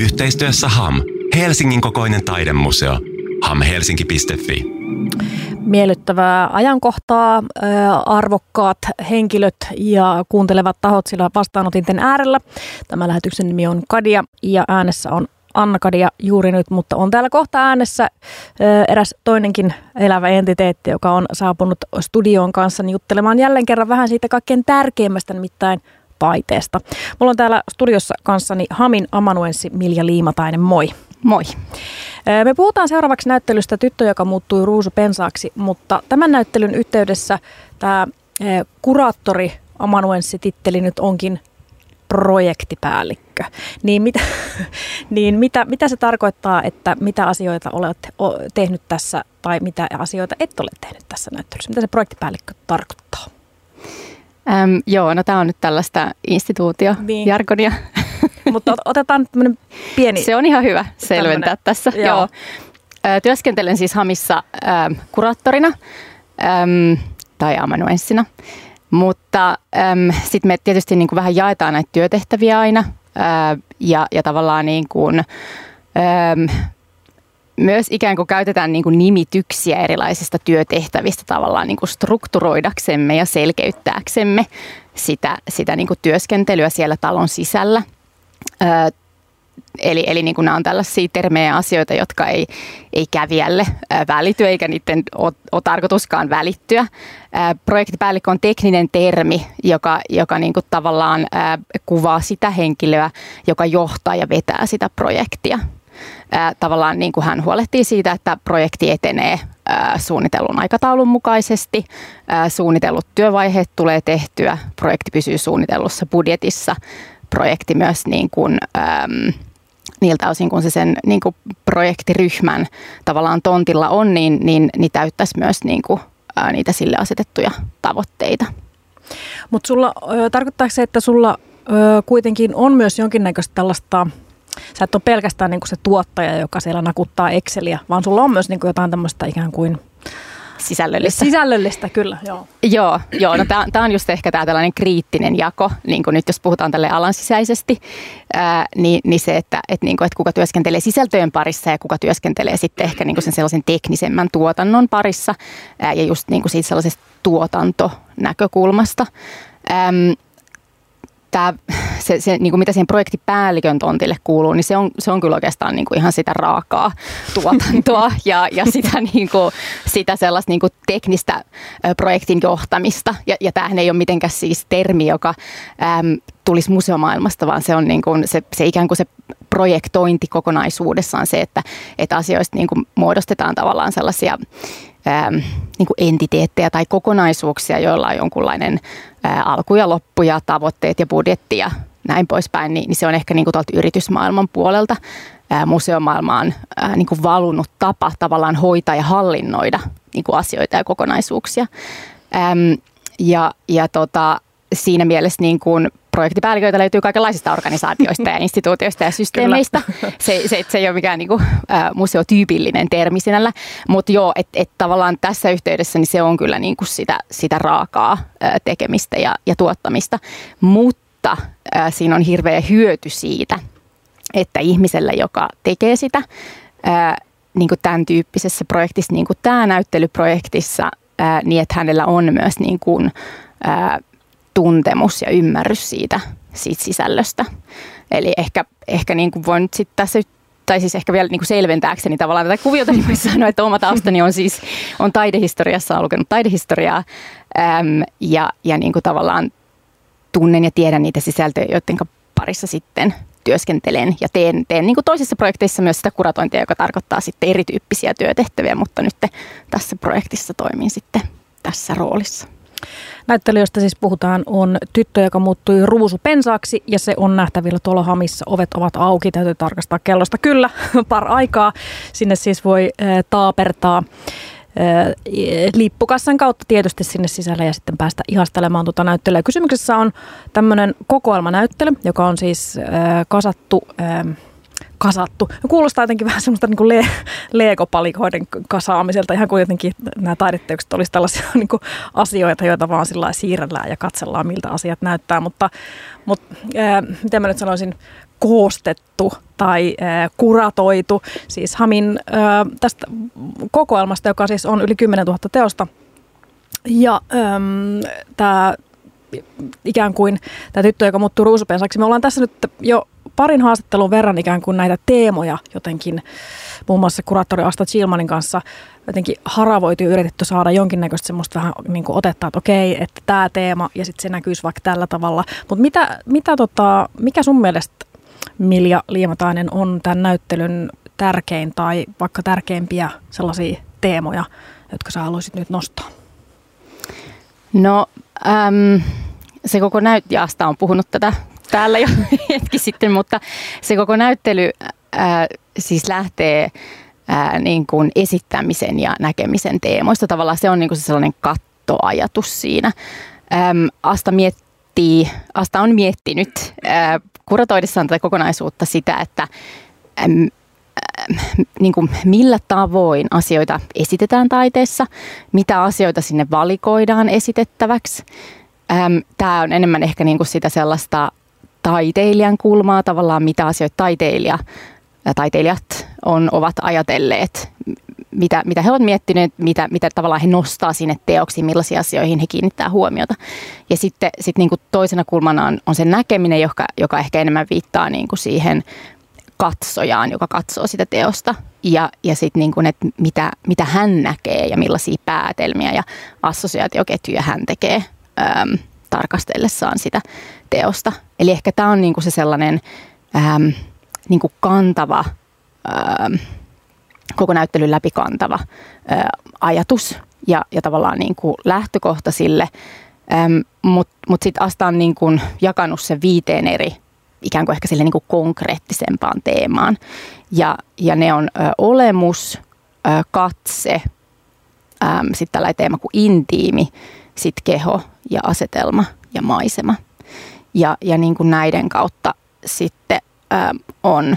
Yhteistyössä HAM, Helsingin kokoinen taidemuseo. hamhelsinki.fi. Miellyttävää ajankohtaa, arvokkaat henkilöt ja kuuntelevat tahot sillä vastaanotinten äärellä. Tämä lähetyksen nimi on Kadia ja äänessä on Anna-Kadia juuri nyt, mutta on täällä kohta äänessä eräs toinenkin elävä entiteetti, joka on saapunut studioon kanssa juttelemaan jälleen kerran vähän siitä kaikkein tärkeimmästä, nimittäin taiteesta. Mulla on täällä studiossa kanssani Hamin amanuenssi Milja Liimatainen, moi. Moi. Me puhutaan seuraavaksi näyttelystä Tyttö, joka muuttui ruusupensaaksi, mutta tämän näyttelyn yhteydessä tämä kuraattori amanuenssi-titteli nyt onkin projektipäällikkö. Niin, mitä, niin mitä, mitä se tarkoittaa, että mitä asioita olet tehnyt tässä tai mitä asioita et ole tehnyt tässä näyttelyssä? Mitä se projektipäällikkö tarkoittaa? Äm, joo, no tämä on nyt tällaista instituutiojargonia. Niin. Mutta otetaan tämmöinen pieni... Se on ihan hyvä selventää tässä. Joo. joo. Työskentelen siis Hamissa äh, kuraattorina ähm, tai amanuenssina. Mutta sitten me tietysti niin kuin vähän jaetaan näitä työtehtäviä aina äh, ja, ja tavallaan niin kuin, ähm, myös ikään kuin käytetään niin kuin nimityksiä erilaisista työtehtävistä tavallaan niin kuin strukturoidaksemme ja selkeyttääksemme sitä, sitä niin kuin työskentelyä siellä talon sisällä. Ö, eli eli niin kuin nämä on tällaisia termejä ja asioita, jotka ei, ei kävijälle välity eikä niiden ole, ole tarkoituskaan välittyä. Projektipäällikkö on tekninen termi, joka, joka niin kuin tavallaan kuvaa sitä henkilöä, joka johtaa ja vetää sitä projektia tavallaan niin kuin hän huolehtii siitä, että projekti etenee suunnitellun aikataulun mukaisesti. Suunnitellut työvaiheet tulee tehtyä, projekti pysyy suunnitellussa budjetissa, projekti myös niin kuin, äm, niiltä osin, kun se sen niin kuin projektiryhmän tavallaan tontilla on, niin, niin, niin täyttäisi myös niin kuin, ää, niitä sille asetettuja tavoitteita. Mutta sulla, tarkoittaako se, että sulla ö, kuitenkin on myös jonkinnäköistä tällaista sä et ole pelkästään niin kuin se tuottaja, joka siellä nakuttaa Exceliä, vaan sulla on myös niin kuin jotain tämmöistä ikään kuin sisällöllistä. Sisällöllistä, kyllä, joo. Joo, joo no tämä on just ehkä tämä tällainen kriittinen jako, niin kuin nyt jos puhutaan tälle alan sisäisesti, ää, niin, niin se, että et, niin kuin, että kuka työskentelee sisältöjen parissa ja kuka työskentelee sitten ehkä niin kuin sen sellaisen teknisemmän tuotannon parissa ää, ja just niin kuin siitä sellaisesta tuotantonäkökulmasta. Äm, tämä, se, se, niin kuin mitä siihen projektipäällikön tontille kuuluu, niin se on, se on kyllä oikeastaan niin kuin ihan sitä raakaa tuotantoa ja, ja sitä, niin kuin, sitä sellaista niin kuin teknistä projektin johtamista. Ja, ja tämähän ei ole mitenkään siis termi, joka äm, tulisi museomaailmasta, vaan se on niin kuin se, se ikään kuin se projektointi kokonaisuudessaan se, että, että asioista niin kuin muodostetaan tavallaan sellaisia ähm, niin kuin entiteettejä tai kokonaisuuksia, joilla on jonkunlainen ää, alku ja loppu ja tavoitteet ja budjetti ja näin poispäin, niin, niin se on ehkä niin kuin tuolta yritysmaailman puolelta ää, museomaailmaan ää, niin kuin valunut tapa tavallaan hoitaa ja hallinnoida niin kuin asioita ja kokonaisuuksia. Äm, ja ja tota, siinä mielessä niin kuin projektipäälliköitä löytyy kaikenlaisista organisaatioista ja instituutioista ja systeemeistä. Se, se, se ei ole mikään niin kuin, ä, museotyypillinen termi sinällä, mutta joo, että et tavallaan tässä yhteydessä niin se on kyllä niin kuin sitä, sitä raakaa ä, tekemistä ja, ja tuottamista, mutta ä, siinä on hirveä hyöty siitä, että ihmisellä, joka tekee sitä, ä, niin kuin tämän tyyppisessä projektissa, niin kuin tämä näyttelyprojektissa, ää, niin että hänellä on myös niin kuin, ää, tuntemus ja ymmärrys siitä, siitä sisällöstä. Eli ehkä, ehkä niin kuin voin sitten tässä tai siis ehkä vielä niin kuin selventääkseni tavallaan tätä kuviota, niin voisi sanoa, että oma taustani on siis on taidehistoriassa, on lukenut taidehistoriaa äm, ja, ja niin kuin tavallaan tunnen ja tiedän niitä sisältöjä, joiden parissa sitten työskentelen ja teen, teen niin kuin toisissa projekteissa myös sitä kuratointia, joka tarkoittaa sitten erityyppisiä työtehtäviä, mutta nyt tässä projektissa toimin sitten tässä roolissa. Näyttelijöistä siis puhutaan on tyttö, joka muuttui ruusupensaaksi ja se on nähtävillä tuolla Hamissa. Ovet ovat auki, täytyy tarkastaa kellosta kyllä par aikaa. Sinne siis voi äh, taapertaa lippukassan kautta tietysti sinne sisälle ja sitten päästä ihastelemaan tuota näyttelyä. Kysymyksessä on tämmöinen kokoelmanäyttely, joka on siis kasattu kasattu. Kuulostaa jotenkin vähän semmoista niin le- leegopalikoiden kasaamiselta, ihan kuin jotenkin nämä taideteokset olisi tällaisia niin kuin asioita, joita vaan sillä siirrellään ja katsellaan, miltä asiat näyttää. Mutta, mutta ää, miten mä nyt sanoisin, koostettu tai äh, kuratoitu. Siis Hamin äh, tästä kokoelmasta, joka siis on yli 10 000 teosta. Ja ähm, tämä ikään kuin tämä tyttö, joka muuttuu ruusupensaksi. Me ollaan tässä nyt jo parin haastattelun verran ikään kuin näitä teemoja jotenkin, muun muassa kuraattori Asta Chilmanin kanssa jotenkin haravoitu ja yritetty saada jonkinnäköistä semmoista vähän niin kuin otetta, että okei, että tämä teema ja sitten se näkyisi vaikka tällä tavalla. Mutta mitä, mitä tota, mikä sun mielestä Milja Liimatainen on tämän näyttelyn tärkein tai vaikka tärkeimpiä sellaisia teemoja, jotka sä haluaisit nyt nostaa? No äm, se koko näyttäjästä on puhunut tätä täällä jo hetki sitten, mutta se koko näyttely ää, siis lähtee ää, niin kuin esittämisen ja näkemisen teemoista. Tavallaan se on niin kuin se sellainen kattoajatus siinä. Äm, Asta miettii, Asta on miettinyt ää, kuratoidessaan tätä kokonaisuutta sitä, että äm, niin kuin millä tavoin asioita esitetään taiteessa, mitä asioita sinne valikoidaan esitettäväksi. Tämä on enemmän ehkä niin kuin sitä sellaista taiteilijan kulmaa tavallaan, mitä asioita taiteilija, taiteilijat on, ovat ajatelleet, mitä, mitä he ovat miettineet, mitä, mitä tavallaan he nostaa sinne teoksiin, millaisiin asioihin he kiinnittää huomiota. Ja sitten sit niin kuin toisena kulmana on, on se näkeminen, joka, joka ehkä enemmän viittaa niin kuin siihen katsojaan, joka katsoo sitä teosta. Ja, ja sitten niin että mitä, mitä hän näkee ja millaisia päätelmiä ja assosiaatioketjuja hän tekee äm, tarkastellessaan sitä teosta. Eli ehkä tämä on niin kuin se sellainen äm, niin kuin kantava, äm, koko näyttelyn läpi kantava ä, ajatus ja, ja tavallaan niin kuin lähtökohta sille. Mutta mut sitten Asta on niin kuin jakanut sen viiteen eri ikään kuin ehkä sille niin kuin konkreettisempaan teemaan. Ja, ja ne on ö, olemus, ö, katse, sitten tällainen teema kuin intiimi, sitten keho ja asetelma ja maisema. Ja, ja niin kuin näiden kautta sitten ö, on,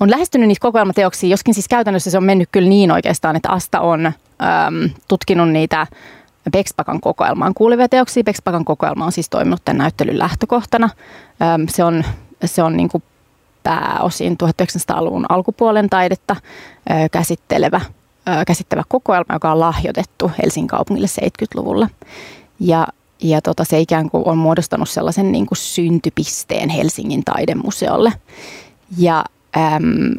on lähestynyt niitä kokoelmateoksia, joskin siis käytännössä se on mennyt kyllä niin oikeastaan, että Asta on ö, tutkinut niitä Bexpakan kokoelmaan kuuluvia teoksia. Bexpakan kokoelma on siis toiminut tämän näyttelyn lähtökohtana. Se on se on niin kuin pääosin 1900-luvun alkupuolen taidetta käsittelevä, käsittävä kokoelma, joka on lahjoitettu Helsingin kaupungille 70-luvulla. Ja, ja tota, se ikään kuin on muodostanut sellaisen niin kuin syntypisteen Helsingin taidemuseolle. Ja äm,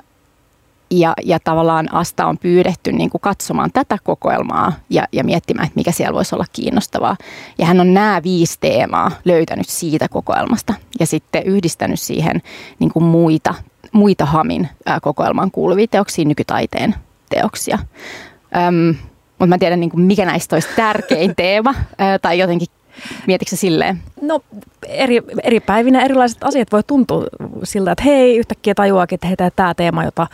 ja, ja tavallaan Asta on pyydetty niin kuin katsomaan tätä kokoelmaa ja, ja miettimään, että mikä siellä voisi olla kiinnostavaa. Ja hän on nämä viisi teemaa löytänyt siitä kokoelmasta ja sitten yhdistänyt siihen niin kuin muita, muita Hamin kokoelmaan kuuluvia teoksia, nykytaiteen teoksia. Öm, mutta mä en tiedä, niin kuin mikä näistä olisi tärkein teema tai jotenkin Mietitkö se silleen? No eri, eri päivinä erilaiset asiat voi tuntua siltä, että hei, yhtäkkiä tajuakin, että hei, tämä teema, jota,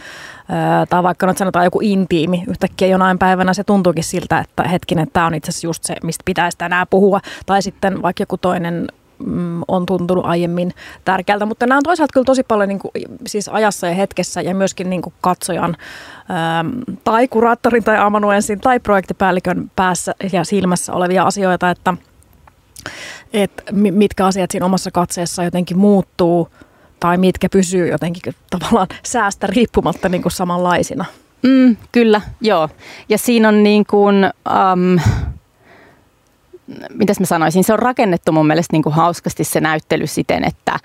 ää, tai vaikka nyt sanotaan joku intiimi, yhtäkkiä jonain päivänä se tuntuukin siltä, että hetkinen, tämä on itse asiassa just se, mistä pitäisi tänään puhua. Tai sitten vaikka joku toinen mm, on tuntunut aiemmin tärkeältä, mutta nämä on toisaalta kyllä tosi paljon niin kuin, siis ajassa ja hetkessä ja myöskin niin kuin katsojan äm, tai kuraattorin tai amanuensin tai projektipäällikön päässä ja silmässä olevia asioita, että – että mitkä asiat siinä omassa katseessa jotenkin muuttuu tai mitkä pysyy jotenkin tavallaan säästä riippumatta niin kuin samanlaisina. Mm, kyllä, joo. Ja siinä on niin kuin, um, mitäs mä sanoisin, se on rakennettu mun mielestä niin kuin hauskasti se näyttely siten, että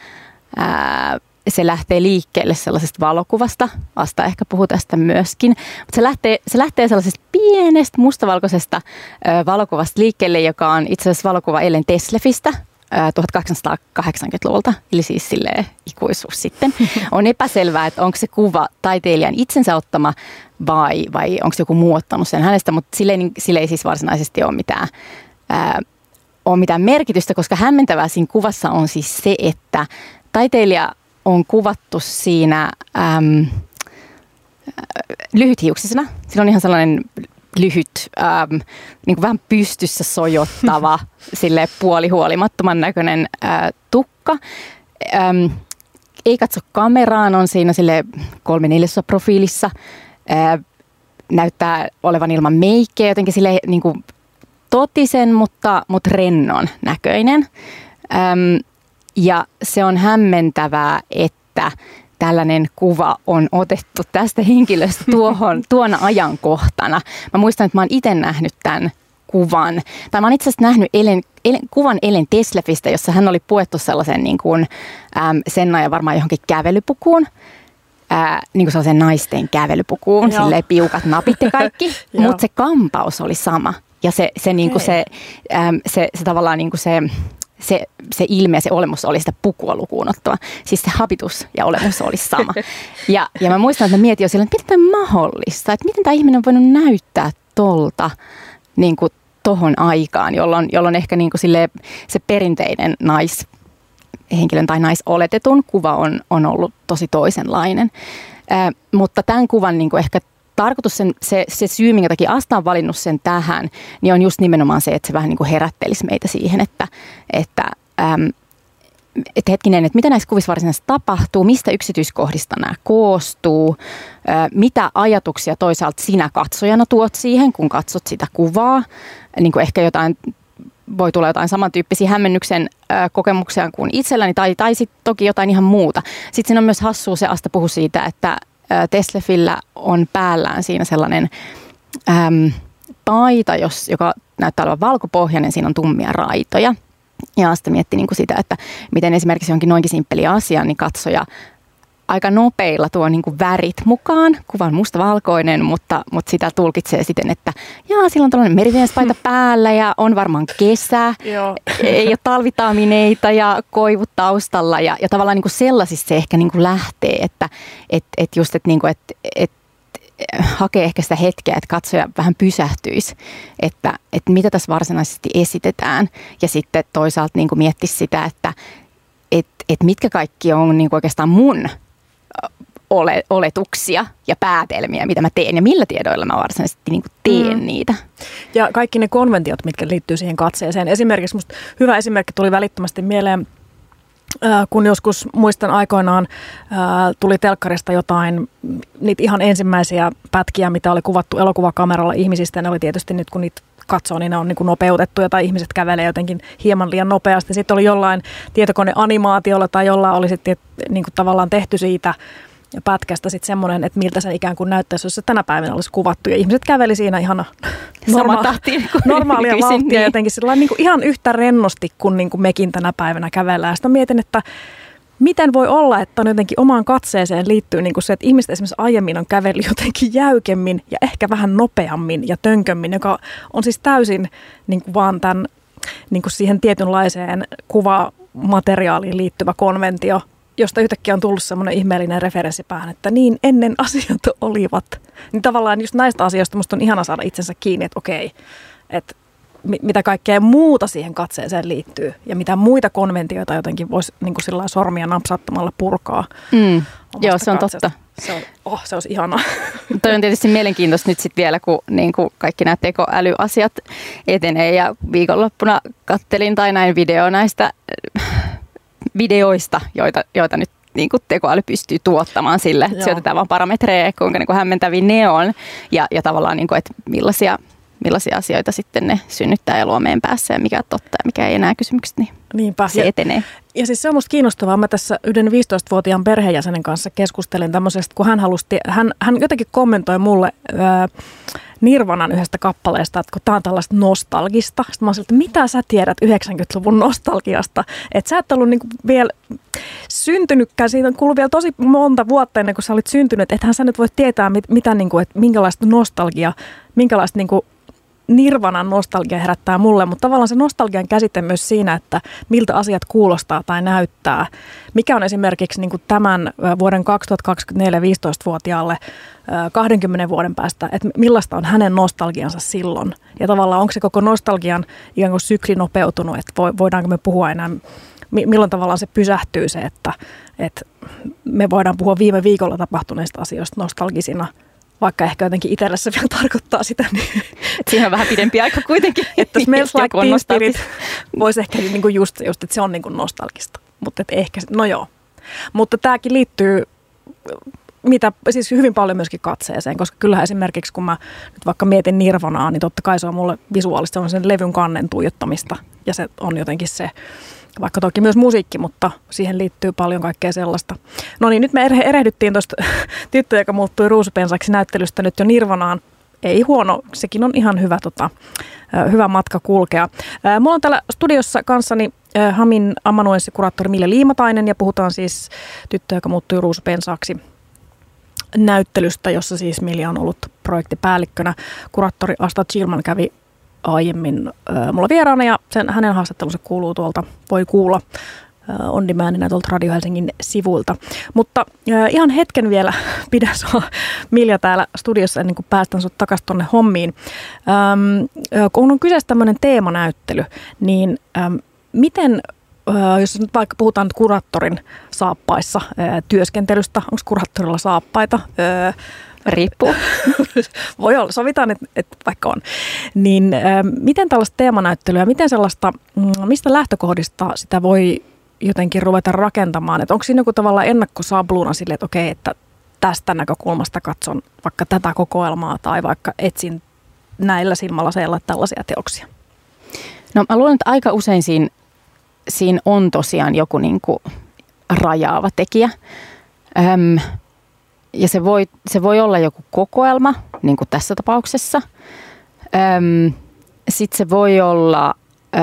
ää, se lähtee liikkeelle sellaisesta valokuvasta, vasta ehkä puhuu tästä myöskin, mutta se lähtee, se lähtee sellaisesta pienestä mustavalkoisesta ö, valokuvasta liikkeelle, joka on itse asiassa valokuva Ellen Teslefistä, 1880-luvulta, eli siis sille ikuisuus sitten. On epäselvää, että onko se kuva taiteilijan itsensä ottama vai, vai onko se joku muu ottanut sen hänestä, mutta sille, sille ei siis varsinaisesti ole mitään, ää, ole mitään merkitystä, koska hämmentävää siinä kuvassa on siis se, että taiteilija on kuvattu siinä äm, lyhythiuksisena. Sillä on ihan sellainen lyhyt, äm, niin kuin vähän pystyssä sojottava, sille puolihuolimattoman näköinen ä, tukka. Äm, ei katso kameraan, on siinä sille kolme neljäsosa profiilissa, ää, näyttää olevan ilman meikkiä, jotenkin sille niin kuin totisen, mutta, mutta rennon näköinen. Äm, ja se on hämmentävää, että tällainen kuva on otettu tästä henkilöstä tuohon, tuona ajankohtana. Mä muistan, että mä oon itse nähnyt tämän kuvan. Tai mä oon itse asiassa nähnyt Ellen, Ellen, kuvan Ellen Teslefistä, jossa hän oli puettu sellaisen niin kuin, äm, Senna ja varmaan johonkin kävelypukuun. Ää, niin kuin sellaisen naisten kävelypukuun, silleen piukat napit ja kaikki. Mutta se kampaus oli sama. Ja se, se, niin kuin se, äm, se, se tavallaan niin kuin se se, se ilme ja se olemus oli sitä pukua lukuun ottava. Siis se habitus ja olemus oli sama. Ja, ja mä muistan, että mä mietin jo silloin, että miten tämä mahdollista, että miten tämä ihminen on voinut näyttää tolta niin kuin tohon aikaan, jolloin, jolloin ehkä niin kuin sille, se perinteinen nais, henkilön tai naisoletetun kuva on, on ollut tosi toisenlainen. Äh, mutta tämän kuvan niin kuin ehkä tarkoitus, sen, se, se syy, minkä takia Asta on valinnut sen tähän, niin on just nimenomaan se, että se vähän niin kuin herättelisi meitä siihen, että, että äm, että hetkinen, että mitä näissä kuvissa varsinaisesti tapahtuu, mistä yksityiskohdista nämä koostuu, mitä ajatuksia toisaalta sinä katsojana tuot siihen, kun katsot sitä kuvaa, niin kuin ehkä jotain voi tulla jotain samantyyppisiä hämmennyksen kokemuksia kuin itselläni, tai, tai sitten toki jotain ihan muuta. Sitten siinä on myös hassua, se Asta puhui siitä, että Teslefillä on päällään siinä sellainen äm, paita, jos, joka näyttää olevan valkopohjainen, siinä on tummia raitoja. Ja sitten mietti niin kuin sitä, että miten esimerkiksi jonkin noinkin simppeli asia, niin katsoja aika nopeilla tuo niin kuin värit mukaan. Kuva on mustavalkoinen, mutta, mutta sitä tulkitsee siten, että jaa, sillä on tällainen meriviespaita hmm. päällä ja on varmaan kesä. Joo. Ei ole talvitamineita ja koivut taustalla. Ja, ja tavallaan niin kuin sellaisissa se ehkä niin kuin lähtee, että et, et just, että niin kuin, et, et hakee ehkä sitä hetkeä, että katsoja vähän pysähtyisi, että, että mitä tässä varsinaisesti esitetään. Ja sitten toisaalta niin kuin miettisi sitä, että et, et mitkä kaikki on niin kuin oikeastaan mun ole, oletuksia ja päätelmiä, mitä mä teen ja millä tiedoilla mä varsinaisesti niin kuin teen mm. niitä. Ja kaikki ne konventiot, mitkä liittyy siihen katseeseen. Esimerkiksi musta hyvä esimerkki tuli välittömästi mieleen kun joskus muistan aikoinaan tuli telkkarista jotain, niitä ihan ensimmäisiä pätkiä, mitä oli kuvattu elokuvakameralla ihmisistä, ne oli tietysti nyt kun niitä katsoo, niin ne on niin kuin nopeutettuja tai ihmiset kävelee jotenkin hieman liian nopeasti. Sitten oli jollain tietokoneanimaatiolla tai jollain oli sitten niin kuin tavallaan tehty siitä pätkästä sitten semmoinen, että miltä se ikään kuin näyttäisi, jos se tänä päivänä olisi kuvattu. Ja ihmiset käveli siinä ihan norma- tahtiin normaalia vauhtia niin. jotenkin sillä niin kuin ihan yhtä rennosti kuin, niin kuin mekin tänä päivänä kävellään. Sitten mietin, että miten voi olla, että on jotenkin omaan katseeseen liittyy niin kuin se, että ihmiset esimerkiksi aiemmin on kävellyt jotenkin jäykemmin ja ehkä vähän nopeammin ja tönkömmin, joka on siis täysin niin kuin vaan tämän niin kuin siihen tietynlaiseen kuvamateriaaliin liittyvä konventio, josta yhtäkkiä on tullut semmoinen ihmeellinen referenssi päähän, että niin ennen asiat olivat. Niin tavallaan just näistä asioista musta on ihana saada itsensä kiinni, että okei, että mitä kaikkea muuta siihen katseeseen liittyy ja mitä muita konventioita jotenkin voisi niin kuin sormia napsattamalla purkaa. Mm. Joo, se on katseesta. totta. Se on, oh, se olisi ihanaa. Toi on tietysti mielenkiintoista nyt sitten vielä, kun niin kuin kaikki nämä tekoälyasiat etenee ja viikonloppuna kattelin tai näin video näistä videoista, joita, joita nyt niin kuin tekoäly pystyy tuottamaan sille, että syötetään vaan parametreja, kuinka niin kuin hämmentäviä ne on ja, ja tavallaan, niin kuin, että millaisia, millaisia asioita sitten ne synnyttää ja luo meidän päässä ja mikä on totta ja mikä ei enää kysymykset, niin Niinpä. se etenee. Ja siis se on musta kiinnostavaa. Mä tässä yhden 15-vuotiaan perheenjäsenen kanssa keskustelin tämmöisestä, kun hän halusi, hän, hän jotenkin kommentoi mulle ää, Nirvanan yhdestä kappaleesta, että kun tämä on tällaista nostalgista. Sitten mä olisin, että mitä sä tiedät 90-luvun nostalgiasta? Että sä et ollut niinku vielä syntynytkään, siitä on kulunut vielä tosi monta vuotta ennen kuin sä olit syntynyt. Ethän sä nyt voi tietää, mit, mitä, niinku, että minkälaista nostalgia, minkälaista niinku nirvanan nostalgia herättää mulle, mutta tavallaan se nostalgian käsite myös siinä, että miltä asiat kuulostaa tai näyttää. Mikä on esimerkiksi niin tämän vuoden 2024 15-vuotiaalle 20 vuoden päästä, että millaista on hänen nostalgiansa silloin. Ja tavallaan onko se koko nostalgian ikään kuin sykli nopeutunut, että voidaanko me puhua enää, milloin tavallaan se pysähtyy se, että, että me voidaan puhua viime viikolla tapahtuneista asioista nostalgisina – vaikka ehkä jotenkin itselle se vielä tarkoittaa sitä. Niin Et siinä on vähän pidempi aika kuitenkin. että Smells Like Teen Spirit voisi ehkä niin kuin just, just, että se on niin kuin nostalgista. Mutta ehkä, no joo. Mutta tämäkin liittyy mitä, siis hyvin paljon myöskin katseeseen, koska kyllähän esimerkiksi kun mä nyt vaikka mietin Nirvanaa, niin totta kai se on mulle visuaalista, se on sen levyn kannen tuijottamista ja se on jotenkin se, vaikka toki myös musiikki, mutta siihen liittyy paljon kaikkea sellaista. No niin, nyt me erehdyttiin tuosta tyttö, joka muuttui ruusupensaksi näyttelystä nyt jo Nirvanaan. Ei huono, sekin on ihan hyvä, tota, hyvä matka kulkea. Mulla on täällä studiossa kanssani Hamin amanuenssikuraattori Mille Liimatainen ja puhutaan siis tyttö, joka muuttui ruusupensaksi näyttelystä, jossa siis Milja on ollut projektipäällikkönä. Kuraattori Asta Chilman kävi aiemmin äh, mulla vieraana ja sen, hänen haastattelunsa kuuluu tuolta, voi kuulla äh, on demandina tuolta Radio Helsingin sivuilta. Mutta äh, ihan hetken vielä pidä sua Milja täällä studiossa ennen kuin päästään sut takaisin tuonne hommiin. Ähm, äh, kun on kyseessä tämmöinen teemanäyttely, niin ähm, miten jos nyt vaikka puhutaan kuraattorin saappaissa työskentelystä, onko kuraattorilla saappaita? Riippuu. Voi olla, sovitaan, että, että vaikka on. Niin miten tällaista teemanäyttelyä, miten sellaista, mm, mistä lähtökohdista sitä voi jotenkin ruveta rakentamaan? Että onko siinä joku tavalla ennakkosabluuna sille, että okei, että tästä näkökulmasta katson vaikka tätä kokoelmaa tai vaikka etsin näillä silmälaseilla tällaisia teoksia? No mä luulen, että aika usein siinä siinä on tosiaan joku niin kuin rajaava tekijä. Öm, ja se voi, se voi olla joku kokoelma, niin kuin tässä tapauksessa. Sitten se voi olla, öö,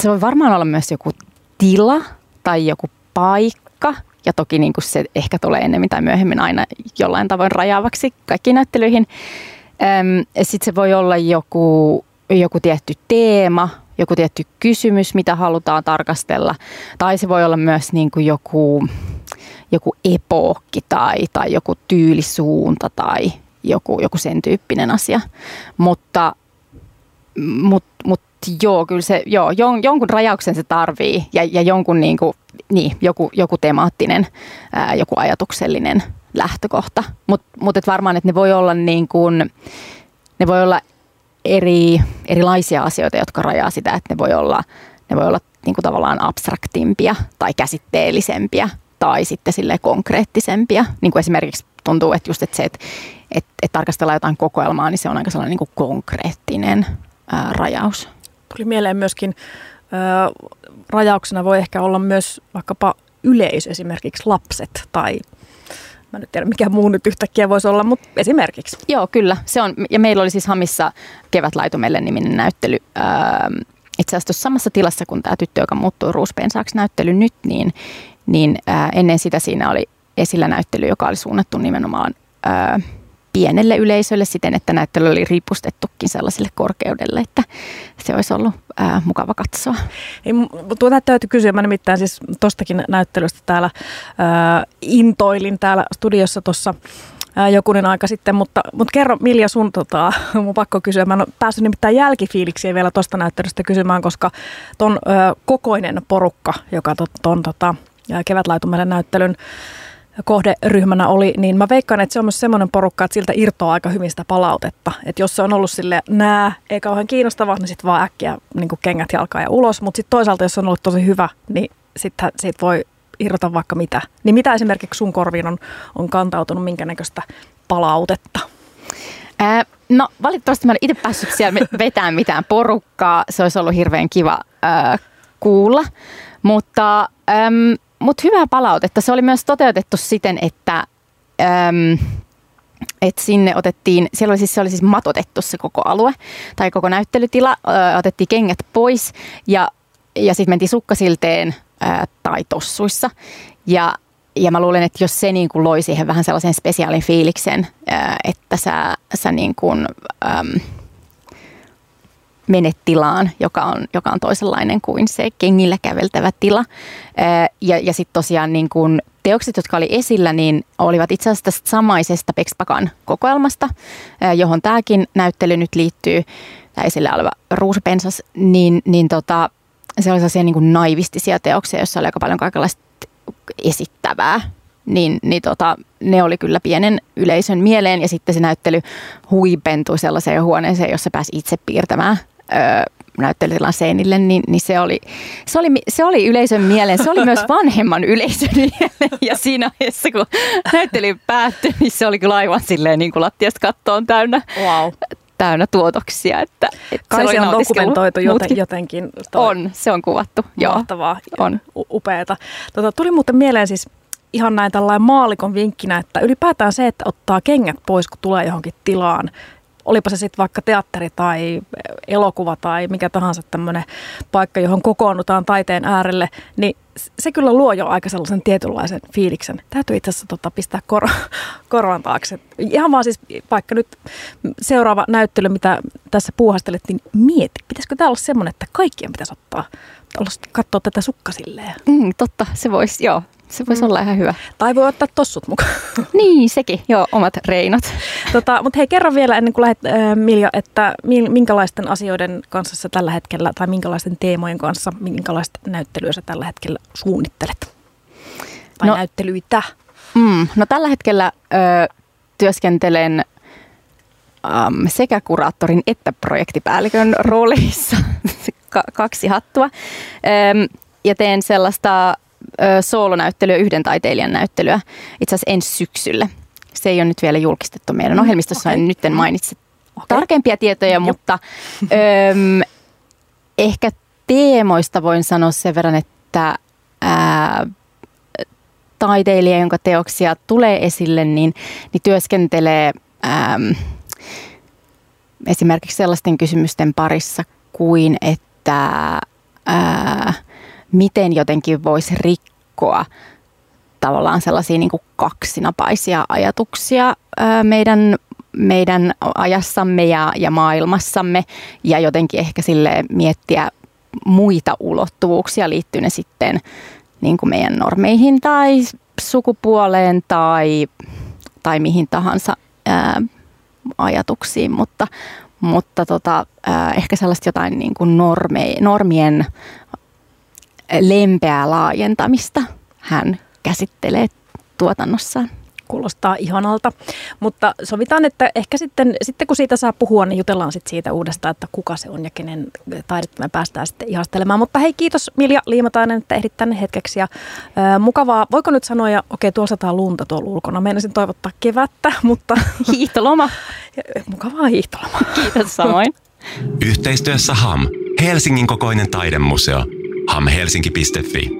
se voi varmaan olla myös joku tila tai joku paikka. Ja toki niin kuin se ehkä tulee ennemmin tai myöhemmin aina jollain tavoin rajaavaksi kaikkiin näyttelyihin. Sitten se voi olla joku, joku tietty teema, joku tietty kysymys, mitä halutaan tarkastella. Tai se voi olla myös niin kuin joku, joku epookki tai, tai joku tyylisuunta tai joku, joku sen tyyppinen asia. Mutta mut, mut joo, kyllä se, joo, jon, jonkun rajauksen se tarvii ja, ja jonkun niin kuin, niin, joku, joku temaattinen, ää, joku ajatuksellinen lähtökohta. Mutta mut et varmaan, että ne voi olla niin kuin, ne voi olla eri, erilaisia asioita, jotka rajaa sitä, että ne voi olla, ne voi olla niin kuin tavallaan abstraktimpia tai käsitteellisempiä tai sitten sille konkreettisempia. Niin kuin esimerkiksi tuntuu, että just että se, että, että, että tarkastellaan jotain kokoelmaa, niin se on aika sellainen niin kuin konkreettinen ää, rajaus. Tuli mieleen myöskin ää, rajauksena voi ehkä olla myös vaikkapa yleisö, esimerkiksi lapset tai Mä nyt tiedä, mikä muu nyt yhtäkkiä voisi olla, mutta esimerkiksi. Joo, kyllä. Se on, ja meillä oli siis Hamissa Kevätlaitumelle niminen näyttely. Itse asiassa samassa tilassa kuin tämä tyttö, joka muuttui ruuspensaaksi näyttely nyt, niin, niin ää, ennen sitä siinä oli esillä näyttely, joka oli suunnattu nimenomaan ää, pienelle yleisölle siten, että näyttely oli riipustettukin sellaiselle korkeudelle, että se olisi ollut ää, mukava katsoa. Ei, tuota täytyy kysyä, mä nimittäin siis tuostakin näyttelystä täällä ää, intoilin täällä studiossa tuossa jokunen aika sitten, mutta, mutta kerro Milja sun, tota, mun pakko kysyä, mä en ole päässyt nimittäin jälkifiiliksiä vielä tuosta näyttelystä kysymään, koska ton ö, kokoinen porukka, joka ton, ton tota, kevätlaitumelle näyttelyn kohderyhmänä oli, niin mä veikkaan, että se on myös semmoinen porukka, että siltä irtoaa aika hyvin sitä palautetta. Että jos se on ollut sille nää, ei kauhean kiinnostava, niin sitten vaan äkkiä niin kengät jalkaa ja ulos. Mutta sitten toisaalta, jos on ollut tosi hyvä, niin sitten siitä voi irrota vaikka mitä. Niin mitä esimerkiksi sun korviin on, on kantautunut, minkä näköistä palautetta? Ää, no valitettavasti mä en itse päässyt siellä vetämään mitään porukkaa. Se olisi ollut hirveän kiva ää, kuulla. Mutta... Äm, mutta hyvää palautetta. Se oli myös toteutettu siten, että äm, et sinne otettiin, siellä oli siis, se oli siis matotettu se koko alue tai koko näyttelytila, ö, otettiin kengät pois ja, ja sitten mentiin sukkasilteen ö, tai tossuissa. Ja, ja mä luulen, että jos se niin kuin loi siihen vähän sellaisen spesiaalin fiiliksen, ö, että sä, sä niin kuin, äm, menet tilaan, joka on, joka on toisenlainen kuin se kengillä käveltävä tila. Ja, ja sitten tosiaan niin kun teokset, jotka oli esillä, niin olivat itse asiassa tästä samaisesta Pexpakan kokoelmasta, johon tämäkin näyttely nyt liittyy, tämä esillä oleva ruusapensas, niin, niin tota, se oli sellaisia niin kuin naivistisia teoksia, joissa oli aika paljon kaikenlaista esittävää, niin, niin tota, ne oli kyllä pienen yleisön mieleen ja sitten se näyttely huipentui sellaiseen huoneeseen, jossa pääsi itse piirtämään ö, näyttelytilan seinille, niin, niin se, oli, se, oli, se oli yleisön mieleen. Se oli myös vanhemman yleisön mieleen. Ja siinä vaiheessa, kun näyttely päättyi, niin se oli kyllä aivan silleen niin kuin lattiasta kattoon täynnä, wow. täynnä tuotoksia. Että, että Kai se, se on dokumentoitu joten, jotenkin. Toi. On, se on kuvattu. Mahtavaa, Joo, on. upeata. Tota, tuli muuten mieleen siis ihan näin tällainen maalikon vinkkinä, että ylipäätään se, että ottaa kengät pois, kun tulee johonkin tilaan, olipa se sitten vaikka teatteri tai elokuva tai mikä tahansa tämmöinen paikka, johon kokoonnutaan taiteen äärelle, niin se kyllä luo jo aika sellaisen tietynlaisen fiiliksen. Täytyy itse asiassa tota, pistää kor- korvan taakse. Ihan vaan siis vaikka nyt seuraava näyttely, mitä tässä puuhastelet, niin mieti, pitäisikö tämä olla semmoinen, että kaikkien pitäisi ottaa, katsoa tätä sukka silleen. Mm, totta, se voisi, joo, se voisi mm. olla ihan hyvä. Tai voi ottaa tossut mukaan. Niin, sekin. Joo, omat reinot. Tota, mutta hei, kerro vielä ennen kuin lähdet, äh, Milja, että minkälaisten asioiden kanssa sä tällä hetkellä, tai minkälaisten teemojen kanssa, minkälaista näyttelyä sä tällä hetkellä suunnittelet? Tai no, näyttelyitä? Mm, no tällä hetkellä ö, työskentelen äm, sekä kuraattorin että projektipäällikön roolissa. kaksi hattua. Öm, ja teen sellaista soolonäyttelyä, yhden taiteilijan näyttelyä itse asiassa ensi syksyllä. Se ei ole nyt vielä julkistettu meidän mm, ohjelmistossa, okay. nyt en mainitse okay. tarkempia tietoja, Jop. mutta öm, ehkä teemoista voin sanoa sen verran, että ää, taiteilija, jonka teoksia tulee esille, niin, niin työskentelee äm, esimerkiksi sellaisten kysymysten parissa kuin, että ää, miten jotenkin voisi rikkoa tavallaan sellaisia niin kuin kaksinapaisia ajatuksia meidän, meidän ajassamme ja, ja maailmassamme. Ja jotenkin ehkä sille miettiä muita ulottuvuuksia liittyen ne sitten niin kuin meidän normeihin tai sukupuoleen tai, tai mihin tahansa ää, ajatuksiin, mutta, mutta tota, ää, ehkä sellaista jotain niin kuin norme, normien lempeää laajentamista hän käsittelee tuotannossaan. Kuulostaa ihanalta, mutta sovitaan, että ehkä sitten, sitten kun siitä saa puhua, niin jutellaan sitten siitä uudestaan, että kuka se on ja kenen taidetta me päästään sitten ihastelemaan. Mutta hei, kiitos Milja Liimatainen, että ehdit tänne hetkeksi ja ö, mukavaa. Voiko nyt sanoa, ja okei, tuolla sataa lunta tuolla ulkona. Meinasin toivottaa kevättä, mutta... Hiihtoloma. mukavaa hiihtolomaa. Kiitos samoin. Yhteistyössä HAM, Helsingin kokoinen taidemuseo, hamhelsinki.fi.